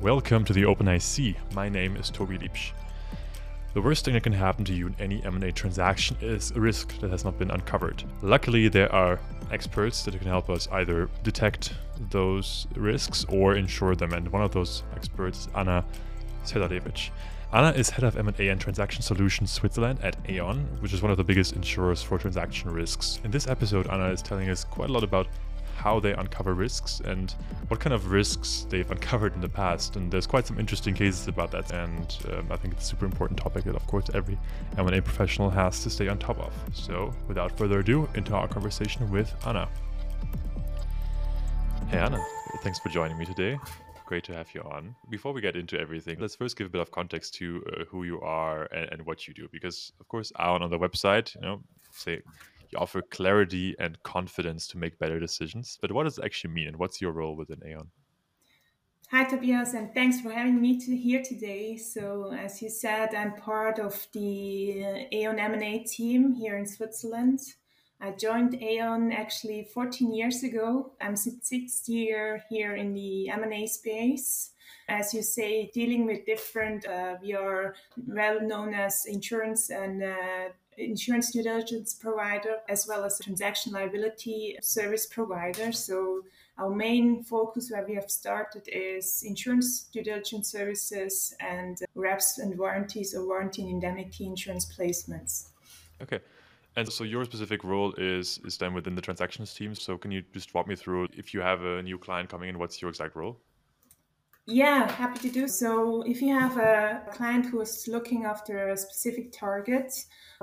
Welcome to the Open IC. My name is Toby Liebsch. The worst thing that can happen to you in any M&A transaction is a risk that has not been uncovered. Luckily, there are experts that can help us either detect those risks or insure them, and one of those experts is Anna Sedalevich. Anna is head of M&A and Transaction Solutions Switzerland at Aon, which is one of the biggest insurers for transaction risks. In this episode, Anna is telling us quite a lot about how they uncover risks and what kind of risks they've uncovered in the past. And there's quite some interesting cases about that. And um, I think it's a super important topic that, of course, every M&A professional has to stay on top of. So, without further ado, into our conversation with Anna. Hey, Anna. Thanks for joining me today. Great to have you on. Before we get into everything, let's first give a bit of context to uh, who you are and, and, what you do. Because, of course, Aon on the website, you know, say you offer clarity and confidence to make better decisions. But what does it actually mean, and what's your role within Aon? Hi, Tobias, and thanks for having me to here today. So, as you said, I'm part of the Aon M&A team here in Switzerland. I joined Aon actually 14 years ago. I'm sixth year here in the M&A space. As you say, dealing with different, uh, we are well known as insurance and uh, insurance due diligence provider as well as transaction liability service provider. So our main focus where we have started is insurance due diligence services and reps and warranties or warranty and indemnity insurance placements. Okay. And so your specific role is is then within the transactions team. So can you just walk me through if you have a new client coming in, what's your exact role? Yeah, happy to do so. If you have a client who is looking after a specific target,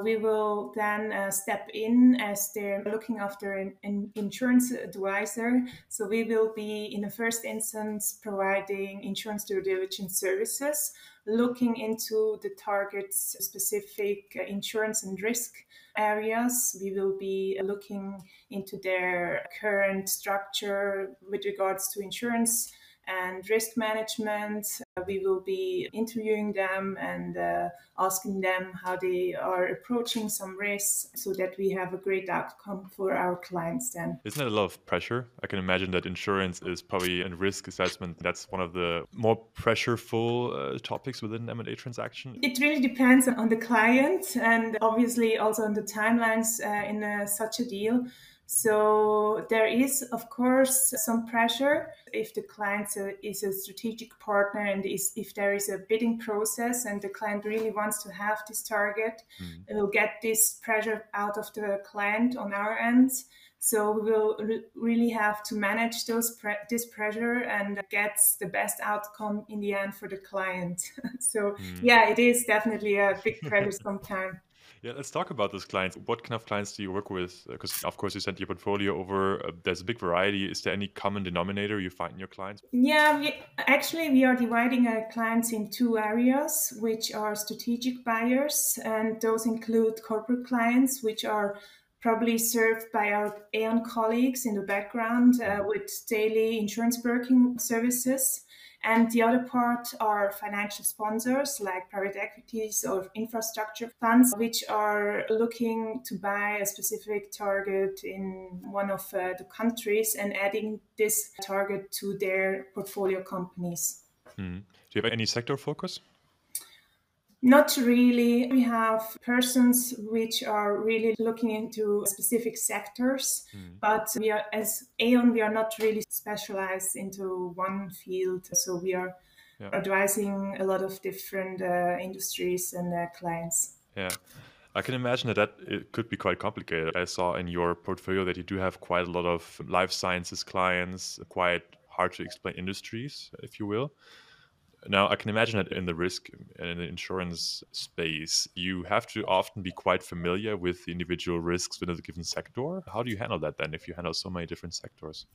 we will then uh, step in as they're looking after an, an, insurance advisor. So we will be, in the first instance, providing insurance due diligence services, looking into the target's specific insurance and risk areas. We will be looking into their current structure with regards to insurance and risk management. Uh, we will be interviewing them and uh, asking them how they are approaching some risks so that we have a great outcome for our clients then. Isn't it a lot of pressure? I can imagine that insurance is probably and risk assessment. That's one of the more pressureful uh, topics within M&A transaction. It really depends on the client and obviously also on the timelines uh, in uh, such a deal. So there is, of course, some pressure if the client is a strategic partner and is, if there is a bidding process and the client really wants to have this target, mm. we'll get this pressure out of the client on our end. So we will re- really have to manage those pre- this pressure and get the best outcome in the end for the client. so mm. yeah, it is definitely a big pressure sometimes. Yeah, let's talk about those clients. What kind of clients do you work with? Because, of course, you sent your portfolio over. Uh, there's a big variety. Is there any common denominator you find in your clients? Yeah, we, actually, we are dividing our clients in two areas, which are strategic buyers, and those include corporate clients, which are probably served by our Aon colleagues in the background uh, with daily insurance broking services. And the other part are financial sponsors like private equities or infrastructure funds, which are looking to buy a specific target in one of uh, the countries and adding this target to their portfolio companies. Mm. Do you have any sector focus? Not really. We have persons which are really looking into specific sectors, mm. but we are, as Aon, we are not really specialized into one field. So we are yeah. advising a lot of different uh, industries and uh, clients. Yeah. I can imagine that, that it could be quite complicated. I saw in your portfolio that you do have quite a lot of life sciences clients, quite hard to explain industries, if you will. Now, I can imagine that in the risk and in the insurance space, you have to often be quite familiar with the individual risks within a given sector. How do you handle that then if you handle so many different sectors?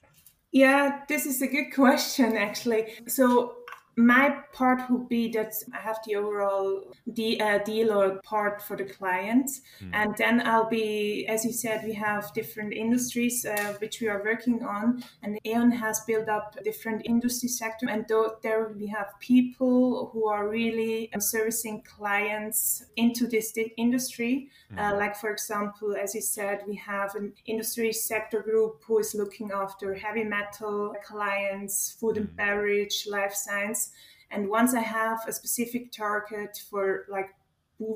Yeah, this is a good question, actually. So, my part would be that I have the overall de- uh, deal or part for the client. Mm. And then I'll be, as you said, we have different industries uh, which we are working on. And Aon has built up different industry sector. And th- there we have people who are really um, servicing clients into this industry. Mm. Uh, like, for example, as you said, we have an industry sector group who is looking after heavy metal clients, food mm. and beverage, life science And once I have a specific target for like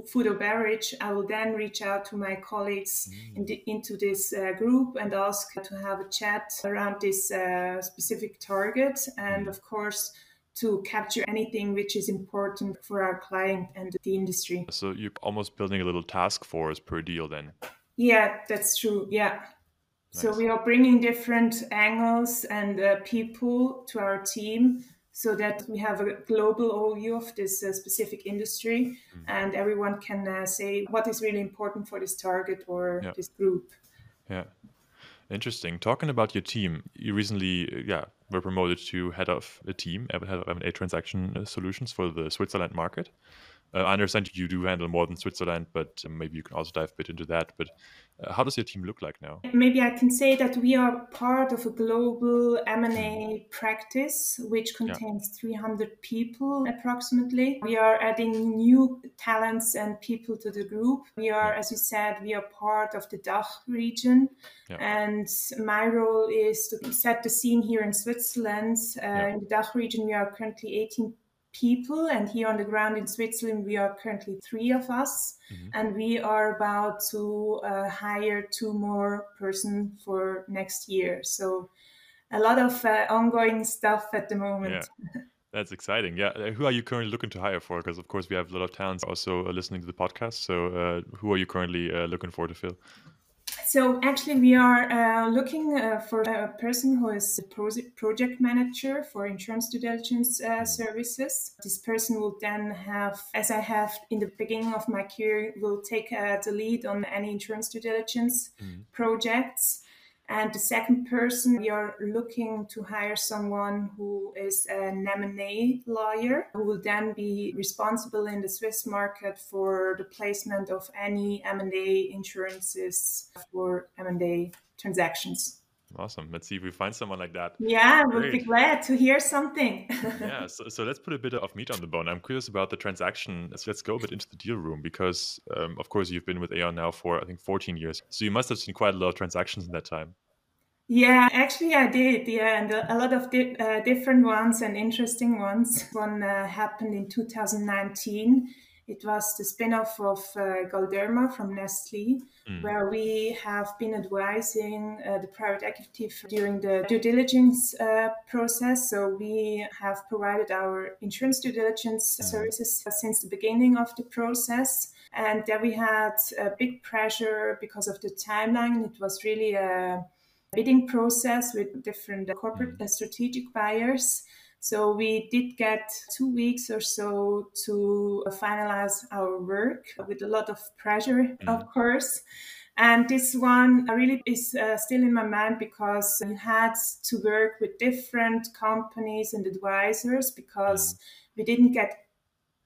food or beverage, I will then reach out to my colleagues mm. in the, into this uh, group and ask to have a chat around this uh, specific target. And mm. of course, to capture anything which is important for our client and the industry. So you're almost building a little task force per deal then? Yeah, that's true. Yeah. Nice. So we are bringing different angles and uh, people to our team so that we have a global overview of this uh, specific industry mm-hmm. and everyone can uh, say what is really important for this target or yeah. this group. Yeah. Interesting. Talking about your team, you recently, uh, yeah, were promoted to head of a team, head of M&A transaction uh, solutions for the Switzerland market. Uh, I understand you do handle more than Switzerland, but uh, maybe you can also dive a bit into that. But uh, how does your team look like now? Maybe I can say that we are part of a global M&A practice, which contains yeah. 300 people approximately. We are adding new talents and people to the group. We are, yeah. as you said, we are part of the DACH region. Yeah. And my role is to set the scene here in Switzerland. Uh, in the DACH region, we are currently 18 people. And here on the ground in Switzerland, we are currently three of us, mm-hmm. and we are about to uh, hire two more person for next year. So a lot of uh, ongoing stuff at the moment. Yeah. That's exciting. Yeah. Uh, who are you currently looking to hire for? Because, of course, we have a lot of talents also uh, listening to the podcast. So, uh, who are you currently uh, looking for to fill? So actually, we are uh, looking uh, for a person who is a project manager for insurance due diligence uh, services. This person will then have, as I have in the beginning of my career, will take uh, the lead on any insurance due diligence mm-hmm. projects. And the second person, we are looking to hire someone who is an M&A lawyer who will then be responsible in the Swiss market for the placement of any M&A insurances for M&A transactions. Awesome. Let's see if we find someone like that. Yeah, we'll be glad to hear something. yeah, so, so let's put a bit of meat on the bone. I'm curious about the transaction. So let's go a bit into the deal room because, um, of course, you've been with Aon now for, I think, 14 years. So you must have seen quite a lot of transactions in that time. Yeah, actually, I did. Yeah, and a lot of di- uh, different ones and interesting ones. One uh, happened in 2019 it was the spin-off of uh, Galderma from Nestle, mm. where we have been advising uh, the private equity during the due diligence uh, process. So we have provided our insurance due diligence mm. services since the beginning of the process. And there we had a big pressure because of the timeline. It was really a bidding process with different corporate mm. strategic buyers. So we did get two weeks or so to finalize our work with a lot of pressure, mm. of course. And this one really is uh, still in my mind because we had to work with different companies and advisors because mm. we didn't get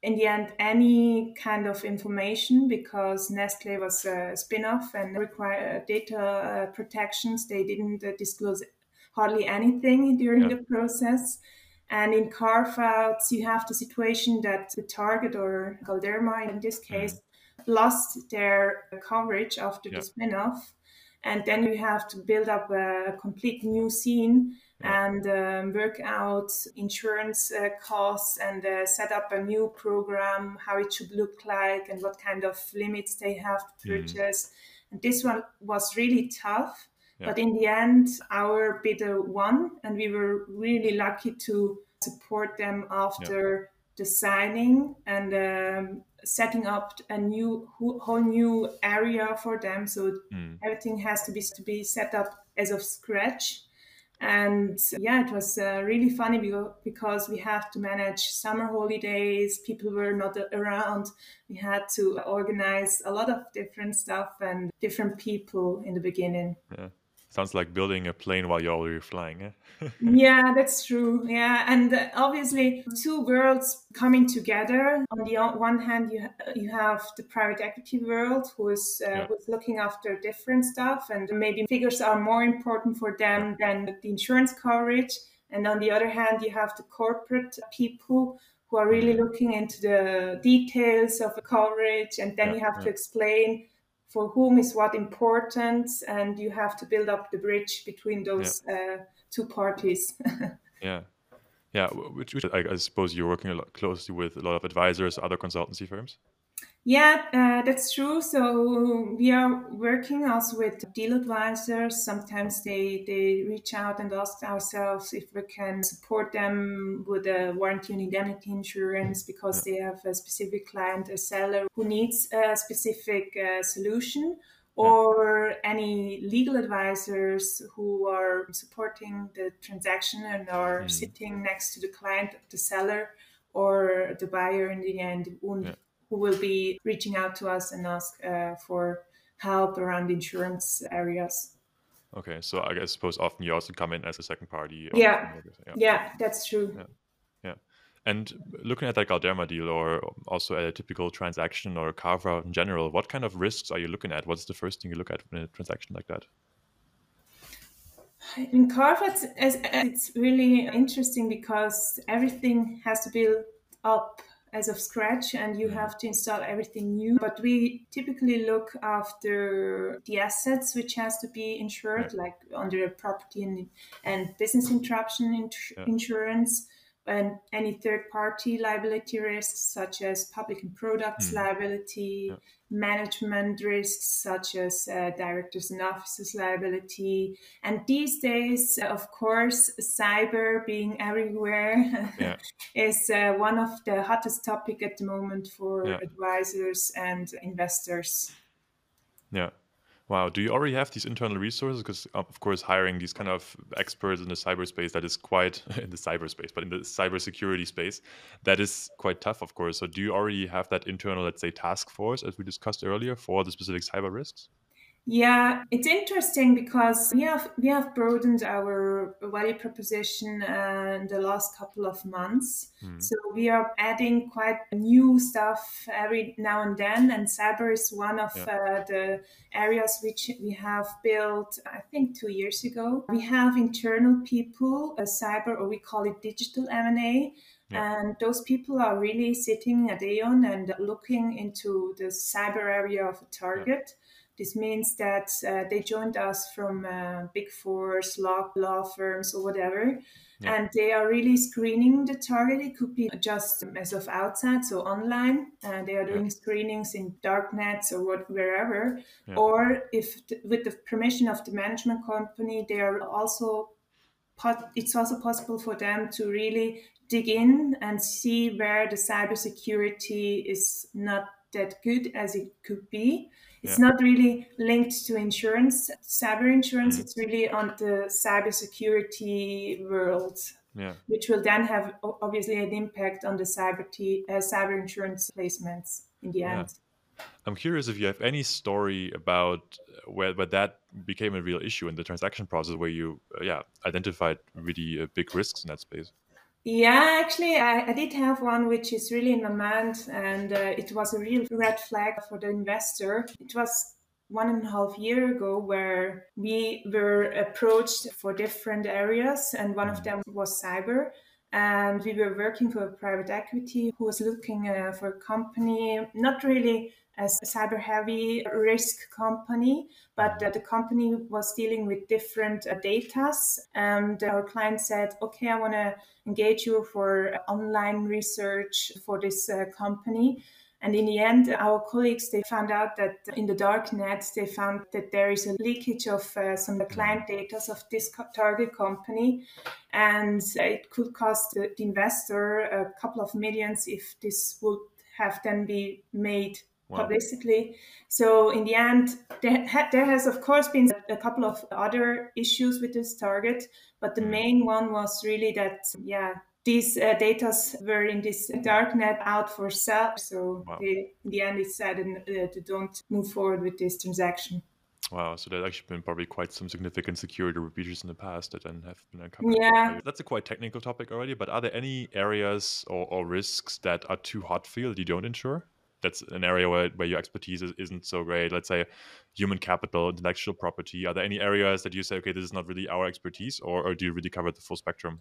in the end any kind of information because Nestle was a spin-off and require data uh, protections. They didn't uh, disclose hardly anything during yeah. the process. And in carve outs, you have the situation that the target or Galderma in this mm-hmm. case mm-hmm. lost their coverage after yeah. the spin off. And then you have to build up a complete new scene yeah. and um, work out insurance uh, costs and uh, set up a new program, how it should look like, and what kind of limits they have to mm-hmm. purchase. Mm-hmm. And this one was really tough but in the end, our bidder won, and we were really lucky to support them after yeah. the signing and um, setting up a new whole new area for them. So mm. everything has to be to be set up as of scratch. And yeah, it was uh, really funny because we have to manage summer holidays. People were not around. We had to organize a lot of different stuff and different people in the beginning. Yeah. Sounds like building a plane while you're already flying. Eh? yeah, that's true. Yeah, and uh, obviously, two worlds coming together. On the one hand, you you have the private equity world, who is uh, yeah. who's looking after different stuff, and maybe figures are more important for them than the insurance coverage. And on the other hand, you have the corporate people who are really mm-hmm. looking into the details of the coverage, and then yeah, you have yeah. to explain for whom is what important and you have to build up the bridge between those yeah. uh, two parties yeah Yeah, which, which I, I, suppose you're working a lot closely with a lot of advisors, other consultancy firms. Yeah, uh, that's true. So we are working also with deal advisors. Sometimes they, they reach out and ask ourselves if we can support them with a warranty and indemnity insurance because they have a specific client, a seller who needs a specific uh, solution or any legal advisors who are supporting the transaction and are mm. sitting next to the client, the seller, or the buyer in the end, yeah. Who will be reaching out to us and ask uh, for help around insurance areas. Okay, so I guess suppose often you also come in as a second party. Yeah. yeah, yeah, that's true. Yeah. And looking at that Galderma deal or also at a typical transaction or carve out in general, what kind of risks are you looking at? What's the first thing you look at in a transaction like that? In carve outs, it's really interesting because everything has to build up as of scratch and you mm. have to install everything new but we typically look after the assets which has to be insured yeah. like under property and, and business interruption yeah. insurance and any third party liability risks such as public and products mm. liability, yeah. management risks such as uh, directors and officers liability. And these days, of course, cyber being everywhere yeah. is uh, one of the hottest topic at the moment for yeah. advisors and investors. Yeah. Wow. Do you already have these internal resources? Because uh, of course, hiring these kind of experts in the cyberspace that is quite in the cyberspace, but in the cybersecurity space, that is quite tough, of course. So do you already have that internal, let's say, task force, as we discussed earlier, for the specific cyber risks? Yeah, it's interesting because we have we have broadened our value proposition uh, in the last couple of months. Mm. So we are adding quite new stuff every now and then, and cyber is one of yeah. uh, the areas which we have built. I think two years ago. We have internal people, a cyber, or we call it digital M and A. Yeah. And those people are really sitting at Aon and looking into the cyber area of a target. Yeah this means that uh, they joined us from uh, big fours, law, law firms, or whatever. Yeah. And they are really screening the target. It could be just as of outside, so online. Uh, they are doing yeah. screenings in dark nets or what, wherever. Yeah. Or if, with the permission of the management company, they are also. It's also possible for them to really dig in and see where the cybersecurity is not that good as it could be it's yeah. not really linked to insurance, cyber insurance. Mm. It's really on the cybersecurity world, yeah. which will then have obviously an impact on the cyber t- uh, cyber insurance placements in the end. I'm curious if you have any story about where, where that became a real issue in the transaction process, where you, uh, yeah, identified really uh, big risks in that space. Yeah, actually, I, I, did have one which is really in my mind, and uh, it was a real red flag for the investor. It was one and a half year ago where we were approached for different areas, and one of mm. them was cyber. And we were working for a private equity who was looking uh, for a company, not really as a cyber heavy risk company, but uh, the company was dealing with different uh, data. And our client said, okay, I want to engage you for online research for this uh, company. And in the end, our colleagues, they found out that in the dark net, they found that there is a leakage of uh, some of the client data of this target company. And it could cost the, the investor a couple of millions if this would have then be made wow. publicly. So in the end, there, ha- there, has of course been a couple of other issues with this target, but the mm. main one was really that yeah. These uh, data were in this dark net out for sale. So wow. they, in the end, it said uh, to don't move forward with this transaction. Wow, so there's actually been probably quite some significant security breaches in the past that then have been uncovered. Yeah. That's a quite technical topic already, but are there any areas or, or risks that are too hot for you that you don't insure? That's an area where, where your expertise is, isn't so great. Let's say human capital intellectual property. Are there any areas that you say okay this is not really our expertise or, or do you really cover the full spectrum?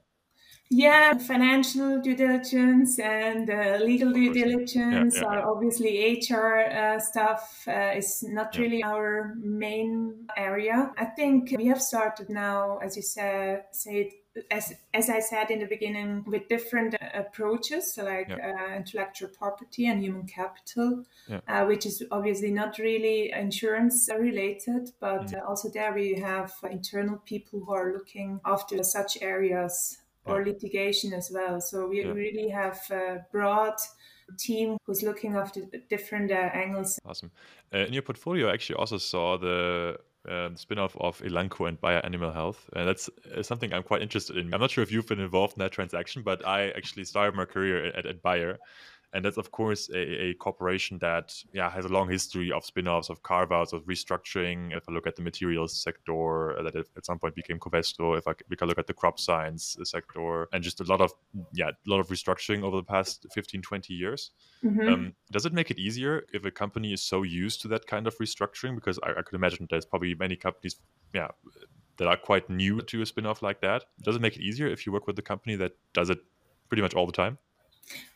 Yeah, financial due diligence and uh, legal due diligence yeah, yeah, are obviously HR uh, stuff uh, is not yeah. really our main area. I think we have started now, as you said, said as as I said in the beginning, with different approaches, so like Yeah. uh, intellectual property and human capital, Yeah. uh, which is obviously not really insurance related, but Mhm. uh, also there we have internal people who are looking after such areas or litigation as well. So we Yeah. really have a broad team who's looking after different uh, angles. Awesome. Uh, in your portfolio, I actually also saw the um, spin-off of Elanco and Bayer Animal Health, and that's uh, something I'm quite interested in. I'm not sure if you've been involved in that transaction, but I actually started my career at, at Bayer, and that's of course a, a corporation that yeah has a long history of spin-offs, of carve-outs, of restructuring. If I look at the materials sector, uh, that at some point became Covestro. If I, we can look at the crop science sector, and just a lot of yeah a lot of restructuring over the past 15, 20 years. Mhm. Um, does it make it easier if a company is so used to that kind of restructuring? Because I, I could imagine there's probably many companies, yeah, that are quite new to a spin-off like that. Does it make it easier if you work with a company that does it pretty much all the time?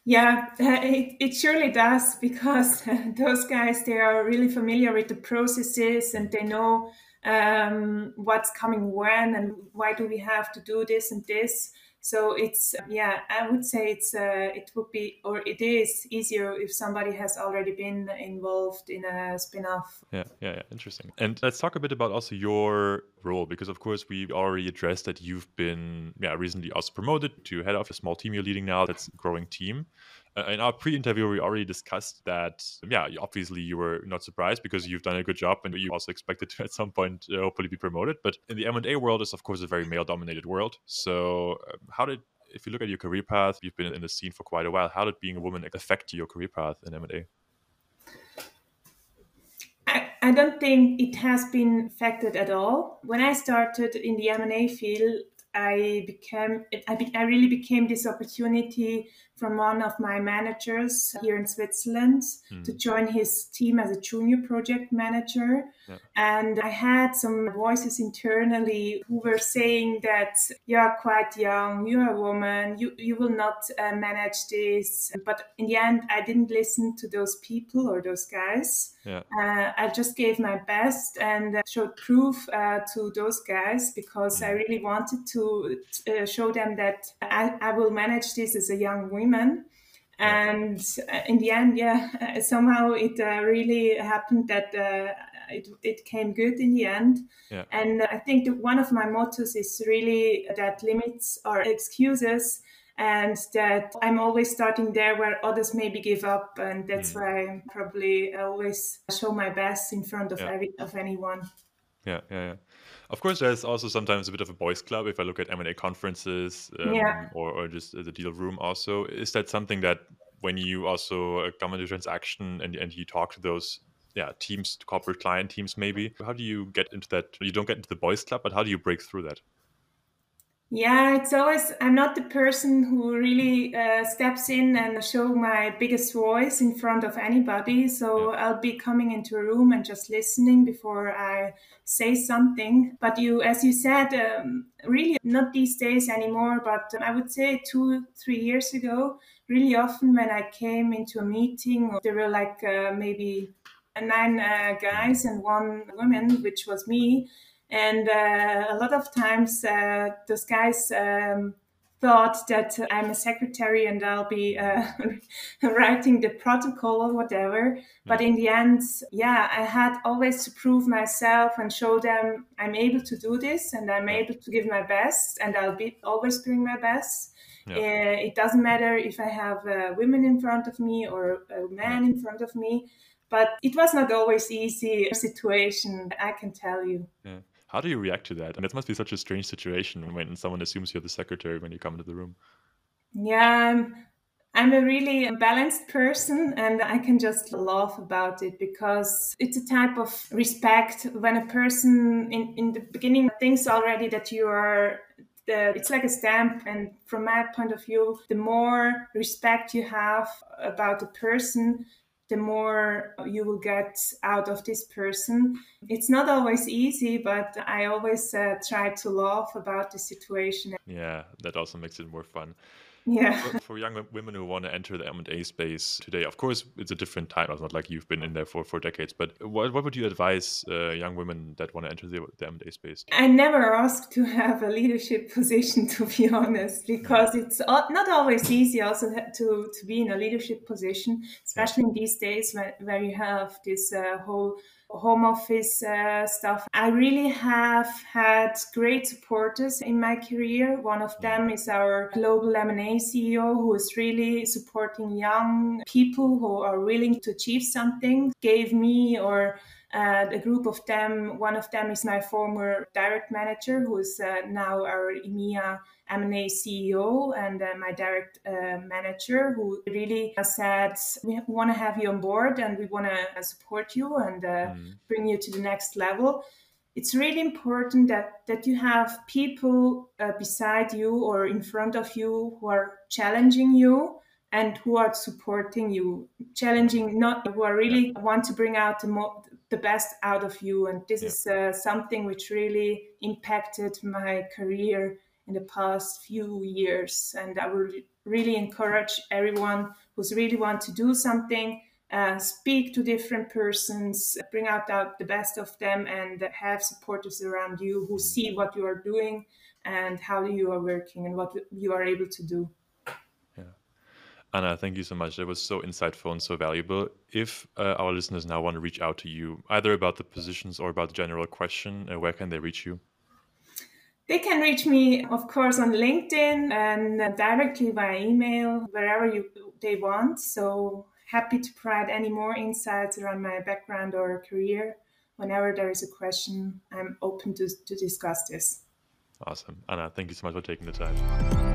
Yeah, it, it surely does because those guys they are really familiar with the processes and they know um, what's coming when and why do we have to do this and this. So it's yeah, I would say it's uh, it would be or it is easier if somebody has already been involved in a spin-off. Yeah, yeah, yeah, interesting. And let's talk a bit about also your role, because of course we already addressed that you've been, yeah, recently also promoted to head of a small team you're leading now. That's a growing team. In our pre-interview, we already discussed that. Yeah, obviously you were not surprised because you've done a good job, and you also expected to at some point uh, hopefully be promoted. But in the M and A world, is of course a very male-dominated world. So um, how did if you look at your career path, you've been in the scene for quite a while. How did being a woman affect your career path in M and A? I, I don't think it has been affected at all. When I started in the M&A field, I became I, be, I really became this opportunity from one of my managers here in Switzerland Hmm. to join his team as a junior project manager. Yeah. And I had some voices internally who were saying that you are quite young, you're a woman, you, you will not uh, manage this. But in the end, I didn't listen to those people or those guys. Yeah. Uh, I just gave my best and uh, showed proof uh, to those guys because I really wanted to uh, show them that I, I will manage this as a young woman. And uh, in the end, yeah, somehow it uh, really happened that uh, it, it came good in the end. Yeah. And I think that one of my mottos is really that limits are excuses and that I'm always starting there where others maybe give up. And that's Mm. why I probably always show my best in front of, Yeah. every, of anyone. Yeah, yeah, yeah. Of course, there's also sometimes a bit of a boys' club if I look at M and A conferences um, Yeah. or, or just the deal room. Also, is that something that when you also uh, come into transaction and and you talk to those yeah teams, corporate client teams, maybe how do you get into that? You don't get into the boys' club, but how do you break through that? Yeah, it's always, I'm not the person who really uh, steps in and show my biggest voice in front of anybody. So I'll be coming into a room and just listening before I say something. But you, as you said, um, really not these days anymore, but I would say two, three years ago, really often when I came into a meeting, there were like uh, maybe nine uh, guys and one woman, which was me. And uh, a lot of times, uh, those guys um, thought that I'm a secretary and I'll be uh, writing the protocol or whatever. But in the end, yeah, I had always to prove myself and show them I'm able to do this and I'm Yeah. able to give my best, and I'll be always doing my best. Yeah. Uh, it doesn't matter if I have uh, women in front of me or a man in front of me. But it was not always easy situation, I can tell you. Yeah. How do you react to that? And it must be such a strange situation when someone assumes you're the secretary when you come into the room. Yeah, I'm, I'm a really balanced person and I can just laugh about it because it's a type of respect when a person in, in the beginning thinks already that you are the, it's like a stamp and from my point of view the more respect you have about the person the more you will get out of this person it's not always easy but i always uh, try to laugh about the situation Yeah, that also makes it more fun. Yeah. For, for, young women who want to enter the M&A space today, of course, it's a different time. It's not like you've been in there for, for decades. But what, what would you advise uh, young women that want to enter the, the M&A space? I never asked to have a leadership position, to be honest, because it's not always easy also to, to be in a leadership position, especially in these days where, where you have this uh, whole home office uh, stuff. I really have had great supporters in my career. One of them is our global M&A CEO who is really supporting young people who are willing to achieve something. Gave me or uh, a group of them. One of them is my former direct manager, who is uh, now our EMEA M&A CEO, and uh, my direct uh, manager, who really said, "We want to have you on board, and we want to support you and mm. bring you to the next level." It's really important that that you have people uh, beside you or in front of you who are challenging you and who are supporting you, challenging not who are really want to bring out the, mo- the best out of you. And this yeah. is uh, something which really impacted my career in the past few years. And I would really encourage everyone who's really want to do something. Uh, speak to different persons, bring out, the best of them, and have supporters around you who see what you are doing and how you are working and what you are able to do. Yeah. Anna, thank you so much. That was so insightful and so valuable. If uh, our listeners now want to reach out to you, either about the positions or about the general question, uh, where can they reach you? They can reach me, of course, on LinkedIn and directly via email, wherever you, they want. So happy to provide any more insights around my background or career. Whenever there is a question, I'm open to, to discuss this. Awesome. Anna, thank you so much for taking the time.